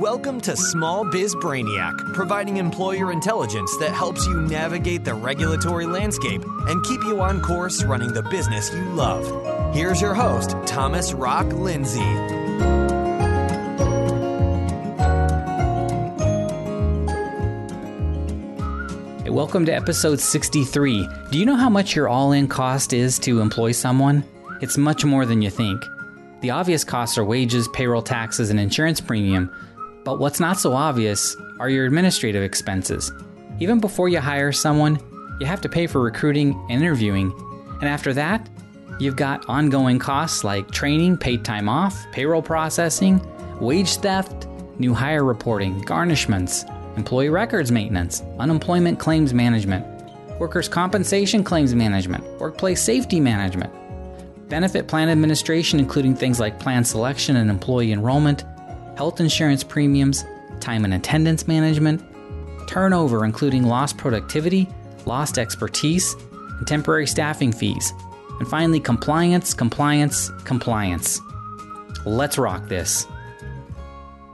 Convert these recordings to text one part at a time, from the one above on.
Welcome to Small Biz Brainiac, providing employer intelligence that helps you navigate the regulatory landscape and keep you on course running the business you love. Here's your host, Thomas Rock Lindsay. Welcome to episode 63. Do you know how much your all in cost is to employ someone? It's much more than you think. The obvious costs are wages, payroll taxes, and insurance premium, but what's not so obvious are your administrative expenses. Even before you hire someone, you have to pay for recruiting and interviewing, and after that, you've got ongoing costs like training, paid time off, payroll processing, wage theft, new hire reporting, garnishments, employee records maintenance, unemployment claims management, workers' compensation claims management, workplace safety management, benefit plan administration, including things like plan selection and employee enrollment, health insurance premiums, time and attendance management, turnover, including lost productivity, lost expertise, and temporary staffing fees, and finally, compliance, compliance, compliance. Let's rock this.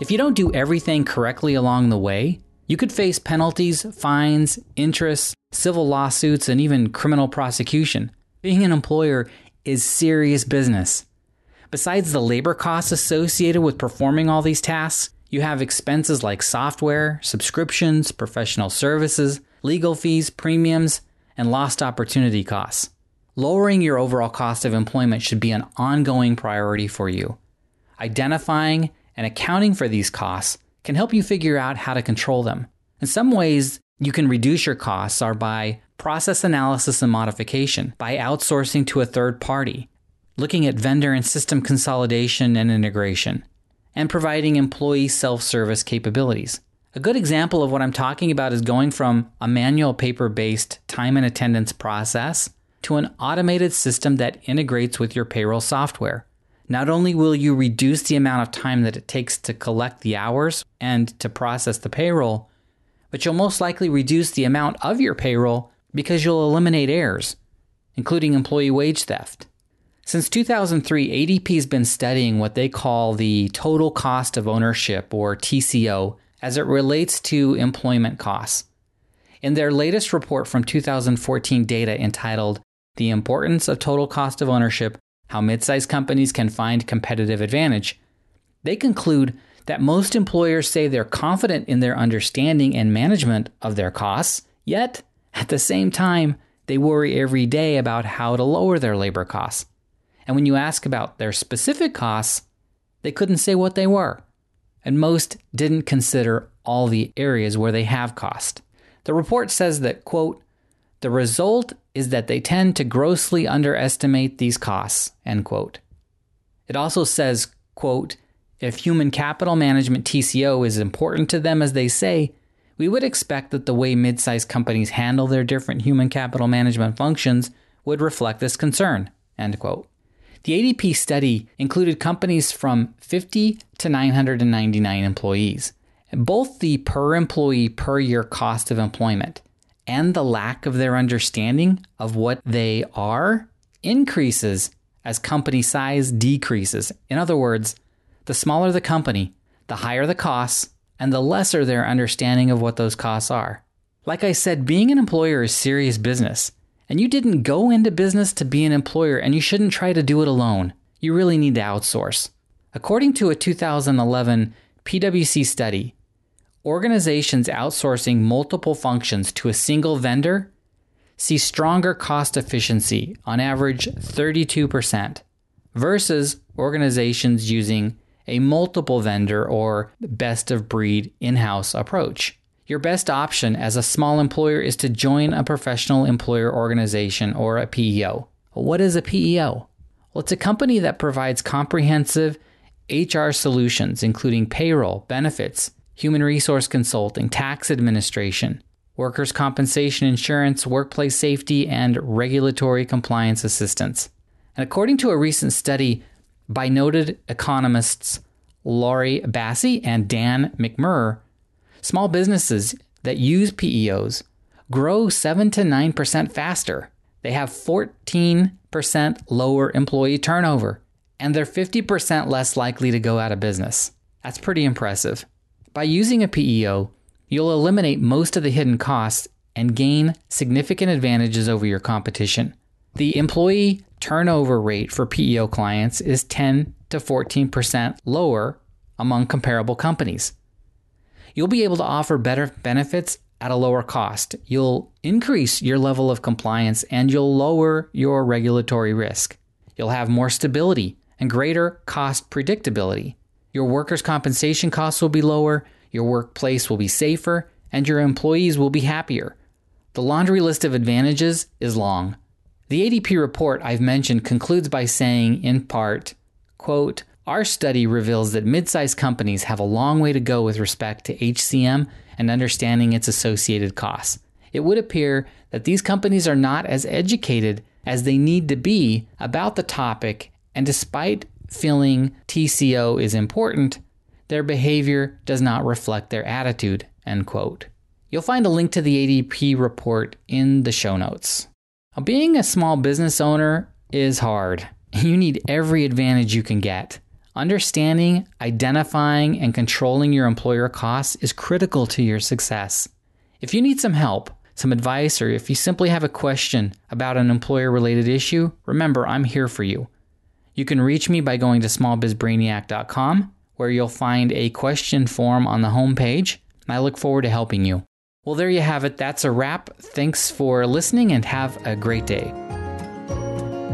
If you don't do everything correctly along the way, you could face penalties, fines, interest, civil lawsuits, and even criminal prosecution. Being an employer is serious business. Besides the labor costs associated with performing all these tasks, you have expenses like software, subscriptions, professional services, legal fees, premiums, and lost opportunity costs. Lowering your overall cost of employment should be an ongoing priority for you. Identifying and accounting for these costs can help you figure out how to control them. In some ways, you can reduce your costs are by process analysis and modification, by outsourcing to a third party, looking at vendor and system consolidation and integration, and providing employee self service capabilities. A good example of what I'm talking about is going from a manual paper based time and attendance process to an automated system that integrates with your payroll software. Not only will you reduce the amount of time that it takes to collect the hours and to process the payroll, but you'll most likely reduce the amount of your payroll because you'll eliminate errors, including employee wage theft. Since 2003, ADP has been studying what they call the total cost of ownership, or TCO, as it relates to employment costs. In their latest report from 2014 data entitled The Importance of Total Cost of Ownership How Midsize Companies Can Find Competitive Advantage, they conclude that most employers say they're confident in their understanding and management of their costs, yet, at the same time, they worry every day about how to lower their labor costs. And when you ask about their specific costs, they couldn't say what they were. And most didn't consider all the areas where they have cost. The report says that, quote, the result is that they tend to grossly underestimate these costs, end quote. It also says, quote, if human capital management TCO is important to them as they say, we would expect that the way mid-sized companies handle their different human capital management functions would reflect this concern, end quote. The ADP study included companies from 50 to 999 employees. Both the per employee per year cost of employment and the lack of their understanding of what they are increases as company size decreases. In other words, the smaller the company, the higher the costs, and the lesser their understanding of what those costs are. Like I said, being an employer is serious business. And you didn't go into business to be an employer, and you shouldn't try to do it alone. You really need to outsource. According to a 2011 PwC study, organizations outsourcing multiple functions to a single vendor see stronger cost efficiency, on average 32%, versus organizations using a multiple vendor or best of breed in house approach. Your best option as a small employer is to join a professional employer organization or a PEO. What is a PEO? Well, it's a company that provides comprehensive HR solutions, including payroll, benefits, human resource consulting, tax administration, workers' compensation insurance, workplace safety, and regulatory compliance assistance. And according to a recent study by noted economists Laurie Bassi and Dan McMurrer, Small businesses that use PEOs grow 7 to 9% faster. They have 14% lower employee turnover, and they're 50% less likely to go out of business. That's pretty impressive. By using a PEO, you'll eliminate most of the hidden costs and gain significant advantages over your competition. The employee turnover rate for PEO clients is 10 to 14% lower among comparable companies. You'll be able to offer better benefits at a lower cost. You'll increase your level of compliance and you'll lower your regulatory risk. You'll have more stability and greater cost predictability. Your workers' compensation costs will be lower, your workplace will be safer, and your employees will be happier. The laundry list of advantages is long. The ADP report I've mentioned concludes by saying, in part, quote, our study reveals that mid sized companies have a long way to go with respect to HCM and understanding its associated costs. It would appear that these companies are not as educated as they need to be about the topic, and despite feeling TCO is important, their behavior does not reflect their attitude. End quote. You'll find a link to the ADP report in the show notes. Being a small business owner is hard. You need every advantage you can get. Understanding, identifying, and controlling your employer costs is critical to your success. If you need some help, some advice, or if you simply have a question about an employer related issue, remember I'm here for you. You can reach me by going to smallbizbrainiac.com, where you'll find a question form on the homepage. I look forward to helping you. Well, there you have it. That's a wrap. Thanks for listening and have a great day.